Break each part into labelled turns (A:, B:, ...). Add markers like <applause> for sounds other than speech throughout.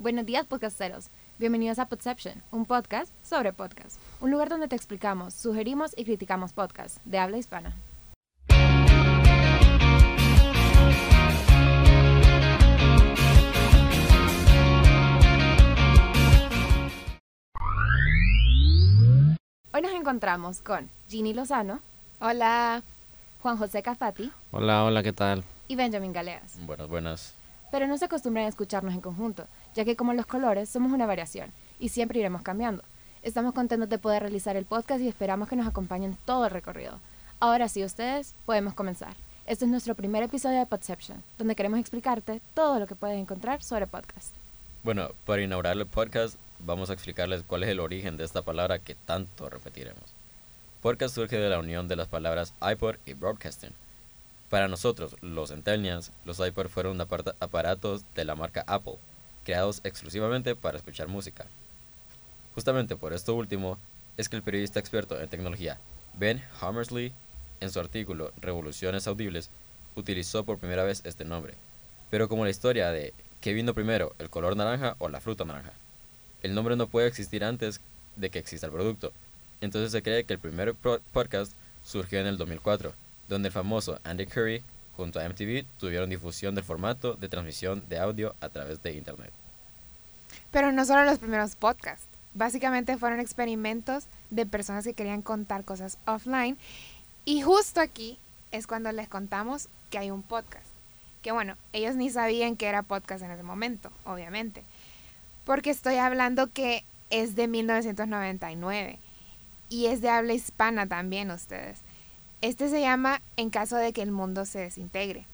A: Buenos días, podcasteros. Bienvenidos a Podception, un podcast sobre podcast. Un lugar donde te explicamos, sugerimos y criticamos podcasts de habla hispana. Hoy nos encontramos con Ginny Lozano. Hola. Juan José Cafati.
B: Hola, hola, ¿qué tal?
A: Y Benjamin Galeas.
B: Buenas, buenas.
A: Pero no se acostumbran a escucharnos en conjunto, ya que como los colores somos una variación y siempre iremos cambiando. Estamos contentos de poder realizar el podcast y esperamos que nos acompañen todo el recorrido. Ahora sí, ustedes, podemos comenzar. Este es nuestro primer episodio de Podception, donde queremos explicarte todo lo que puedes encontrar sobre podcast.
B: Bueno, para inaugurar el podcast, vamos a explicarles cuál es el origen de esta palabra que tanto repetiremos. Podcast surge de la unión de las palabras iPod y broadcasting. Para nosotros, los centennials, los iPod fueron aparatos de la marca Apple, creados exclusivamente para escuchar música. Justamente por esto último, es que el periodista experto en tecnología Ben Hammersley, en su artículo Revoluciones Audibles, utilizó por primera vez este nombre. Pero como la historia de ¿qué vino primero, el color naranja o la fruta naranja? El nombre no puede existir antes de que exista el producto. Entonces se cree que el primer podcast surgió en el 2004, donde el famoso Andy Curry junto a MTV tuvieron difusión del formato de transmisión de audio a través de Internet.
C: Pero no solo los primeros podcasts, básicamente fueron experimentos de personas que querían contar cosas offline y justo aquí es cuando les contamos que hay un podcast. Que bueno, ellos ni sabían que era podcast en ese momento, obviamente porque estoy hablando que es de 1999 y es de habla hispana también ustedes. Este se llama En caso de que el mundo se desintegre.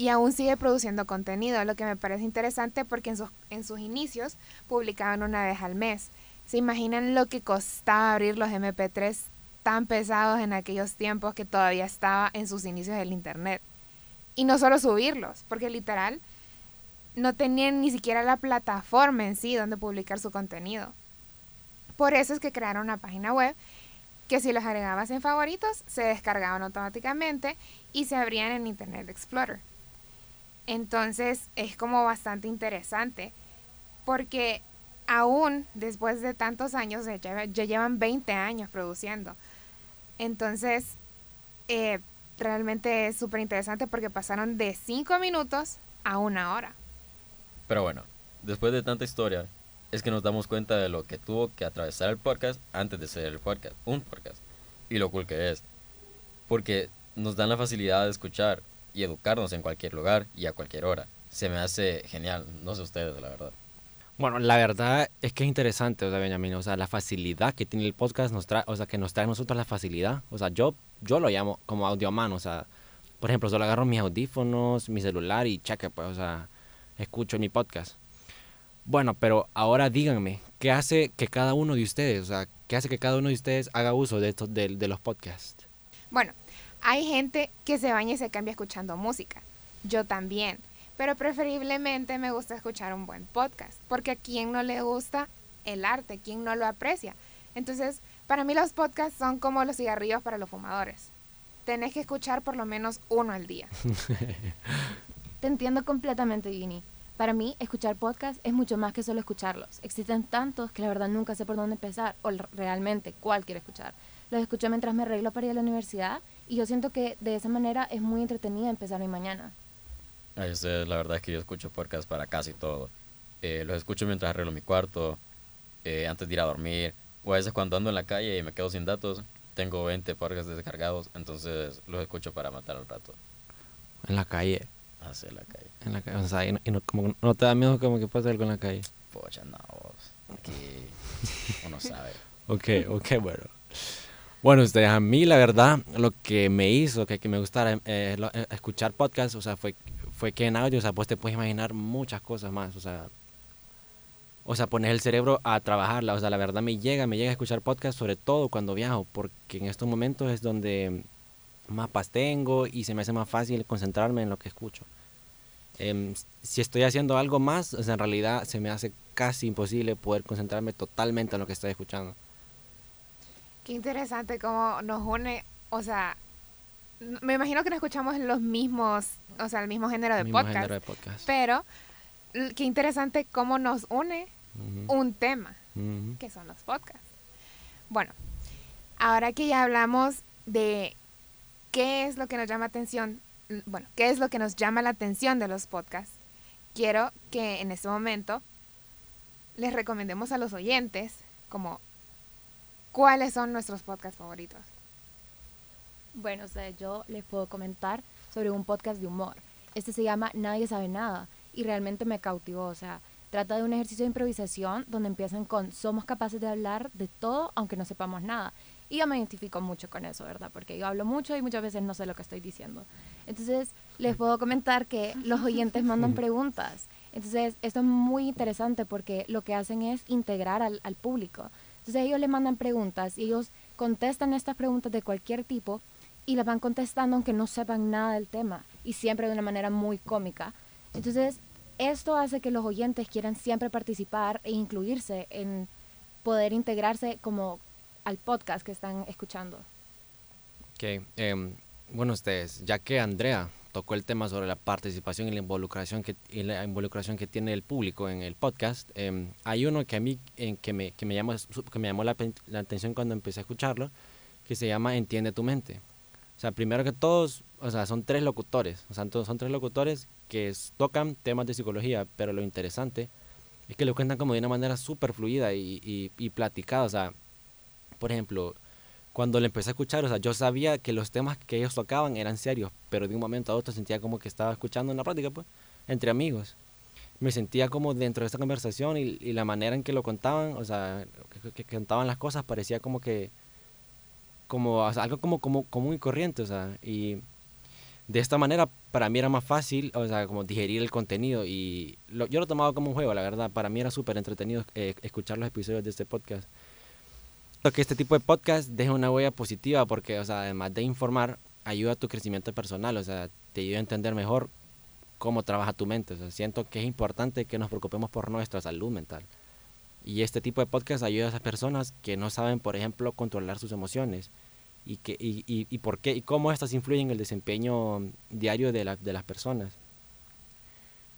C: Y aún sigue produciendo contenido, lo que me parece interesante porque en sus, en sus inicios publicaban una vez al mes. ¿Se imaginan lo que costaba abrir los MP3 tan pesados en aquellos tiempos que todavía estaba en sus inicios del Internet? Y no solo subirlos, porque literal no tenían ni siquiera la plataforma en sí donde publicar su contenido. Por eso es que crearon una página web que si los agregabas en favoritos se descargaban automáticamente y se abrían en Internet Explorer. Entonces es como bastante interesante porque aún después de tantos años, ya, llevan 20 años produciendo. Entonces, eh, realmente es súper interesante porque pasaron de 5 minutos a una hora.
B: Pero bueno, después de tanta historia, es que nos damos cuenta de lo que tuvo que atravesar el podcast antes de ser el podcast, un podcast, y lo cool que es. Porque nos dan la facilidad de escuchar y educarnos en cualquier lugar y a cualquier hora. Se me hace genial, no sé ustedes, la verdad.
D: Bueno, la verdad es que es interesante, o sea, Benjamín, o sea, la facilidad que tiene el podcast nos trae, o sea, que nos trae a nosotros la facilidad. O sea, yo, yo lo llamo como audioman, o sea, por ejemplo, solo agarro mis audífonos, mi celular y cheque, pues, o sea, escucho mi podcast. Bueno, pero ahora díganme, ¿qué hace que cada uno de ustedes, o sea, qué hace que cada uno de ustedes haga uso de, estos, de, de los podcasts?
C: Bueno, hay gente que se baña y se cambia escuchando música. Yo también. Pero preferiblemente me gusta escuchar un buen podcast. Porque a quien no le gusta el arte, quien no lo aprecia. Entonces, para mí los podcasts son como los cigarrillos para los fumadores. Tenés que escuchar por lo menos uno al día. <laughs>
A: Te entiendo completamente, Ginny. Para mí, escuchar podcasts es mucho más que solo escucharlos. Existen tantos que la verdad nunca sé por dónde empezar o realmente cuál quiero escuchar. Los escucho mientras me arreglo para ir a la universidad y yo siento que de esa manera es muy entretenida empezar mi mañana.
B: Ay, usted, la verdad es que yo escucho podcasts para casi todo. Eh, los escucho mientras arreglo mi cuarto, eh, antes de ir a dormir, o a veces cuando ando en la calle y me quedo sin datos, tengo 20 podcasts descargados, entonces los escucho para matar al rato.
D: En la calle
B: hacia la calle.
D: En la calle, o sea, y no, como, no te da miedo como que pase algo en la calle.
B: Pocha, no, vos. Aquí <laughs> uno sabe.
D: ok, ok, bueno. Bueno, ustedes, a mí la verdad, lo que me hizo que, que me gustara eh, eh, escuchar podcasts, o sea, fue, fue que en audio, o sea, pues te puedes imaginar muchas cosas más, o sea, o sea, poner el cerebro a trabajarla, o sea, la verdad me llega, me llega a escuchar podcasts, sobre todo cuando viajo, porque en estos momentos es donde mapas tengo y se me hace más fácil concentrarme en lo que escucho. Em, si estoy haciendo algo más, en realidad se me hace casi imposible poder concentrarme totalmente en lo que estoy escuchando.
C: Qué interesante cómo nos une, o sea, me imagino que no escuchamos los mismos, o sea, el mismo género de, podcast,
D: género de podcast,
C: pero qué interesante cómo nos une un tema, que son los podcasts. Bueno, ahora que ya hablamos de qué es lo que nos llama atención, bueno, qué es lo que nos llama la atención de los podcasts, quiero que en este momento les recomendemos a los oyentes como cuáles son nuestros podcasts favoritos.
A: Bueno, o sea, yo les puedo comentar sobre un podcast de humor. Este se llama Nadie sabe nada y realmente me cautivó. O sea, trata de un ejercicio de improvisación donde empiezan con somos capaces de hablar de todo aunque no sepamos nada. Y yo me identifico mucho con eso, ¿verdad? Porque yo hablo mucho y muchas veces no sé lo que estoy diciendo. Entonces, les puedo comentar que los oyentes mandan <laughs> preguntas. Entonces, esto es muy interesante porque lo que hacen es integrar al, al público. Entonces, ellos le mandan preguntas y ellos contestan estas preguntas de cualquier tipo y las van contestando aunque no sepan nada del tema y siempre de una manera muy cómica. Entonces, esto hace que los oyentes quieran siempre participar e incluirse en poder integrarse como al podcast que están escuchando.
D: Ok, em, bueno, ustedes, ya que Andrea tocó el tema sobre la participación y la involucración que, y la involucración que tiene el público en el podcast, em, hay uno que a mí que, me, que, me llamó, que me la, atención cuando empecé a escucharlo, que se llama Entiende tu mente. O sea, primero que todos, o sea, son tres locutores, o sea, son tres locutores que tocan temas de psicología, pero lo interesante es que lo cuentan como de una manera súper fluida y, y, y platicada, o sea, por ejemplo, cuando le empecé a escuchar, o sea, yo sabía que los temas que ellos tocaban eran serios, pero de un momento a otro sentía como que estaba escuchando una práctica, pues, entre amigos. Me sentía como dentro de esta conversación y, y la manera en que lo contaban, o sea, que, contaban las cosas parecía como que, como algo como, como común y corriente, o sea, y de esta manera para mí era más fácil, o sea, como digerir el contenido y lo- yo lo tomaba como un juego, la verdad, para mí era súper entretenido eh, escuchar los episodios de este podcast. Que este tipo de podcast deja una huella positiva porque, o sea, además de informar, ayuda a tu crecimiento personal, o sea, te ayuda a entender mejor cómo trabaja tu mente. O sea, siento que es importante que nos preocupemos por nuestra salud mental. Y este tipo de podcast ayuda a esas personas que no saben, por ejemplo, controlar sus emociones y, que, y, y, y por qué y cómo estas influyen en el desempeño diario de, la- de las personas.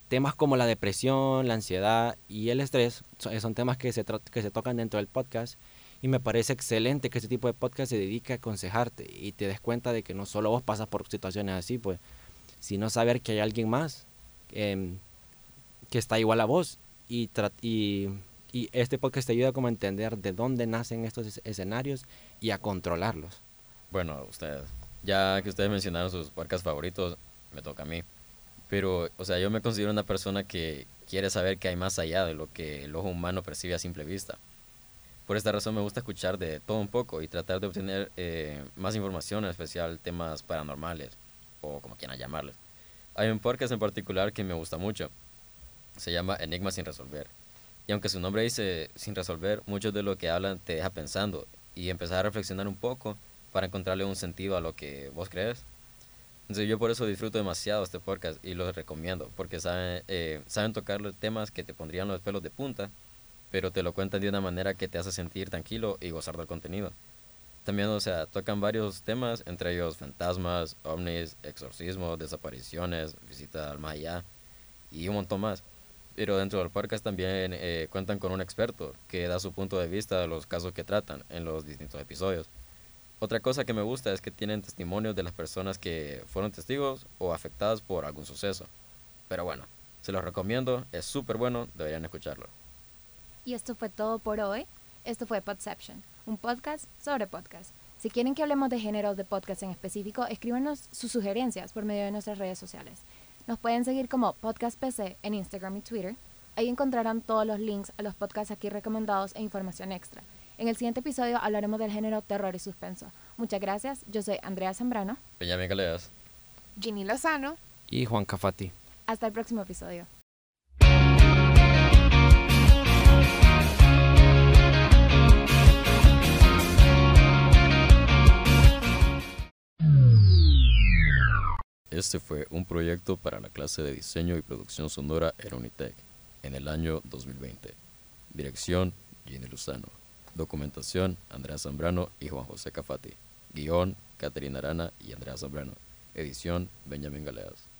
D: Temas como la depresión, la ansiedad y el estrés son, temas que se, que se tocan dentro del podcast y me parece excelente que este tipo de podcast se dedique a aconsejarte y te des cuenta de que no solo vos pasas por situaciones así, pues, sino saber que hay alguien más em, que está igual a vos y, este podcast te ayuda como a entender de dónde nacen estos es- escenarios y a controlarlos.
B: Bueno, ustedes, ya que ustedes mencionaron sus podcasts favoritos, me toca a mí. Pero, o sea, yo me considero una persona que quiere saber que hay más allá de lo que el ojo humano percibe a simple vista. Por esta razón me gusta escuchar de todo un poco y tratar de obtener eh, más información, en especial temas paranormales, o como quieran llamarles. Hay un podcast en particular que me gusta mucho. Se llama Enigma sin resolver. Y aunque su nombre dice sin resolver, mucho de lo que hablan te deja pensando y empezar a reflexionar un poco para encontrarle un sentido a lo que vos crees. Entonces yo por eso disfruto demasiado este podcast y los recomiendo, porque saben, eh, saben tocar los temas que te pondrían los pelos de punta, pero te lo cuentan de una manera que te hace sentir tranquilo y gozar del contenido. También, o sea, tocan varios temas, entre ellos fantasmas, ovnis, exorcismos, desapariciones, visita al más allá y un montón más. Pero dentro del podcast también eh, cuentan con un experto que da su punto de vista de los casos que tratan en los distintos episodios. Otra cosa que me gusta es que tienen testimonios de las personas que fueron testigos o afectadas por algún suceso. Pero bueno, se los recomiendo, es súper bueno, deberían escucharlo.
A: Y esto fue todo por hoy. Esto fue Podception, un podcast sobre podcast. Si quieren que hablemos de géneros de podcast en específico, escríbanos sus sugerencias por medio de nuestras redes sociales. Nos pueden seguir como Podcast PC en Instagram y Twitter. Ahí encontrarán todos los links a los podcasts aquí recomendados e información extra. En el siguiente episodio hablaremos del género terror y suspenso. Muchas gracias. Yo soy Andrea Zambrano.
B: Benjamín Galeas.
C: Ginny Lozano.
D: Y Juan Cafati.
A: Hasta el próximo episodio.
B: Este fue un proyecto para la clase de diseño y producción sonora en en el año 2020. Dirección, Ginny Luzano. Documentación, Andrea Zambrano y Juan José Cafati. Guión, Caterina Arana y Andrea Zambrano. Edición, Benjamín Galeas.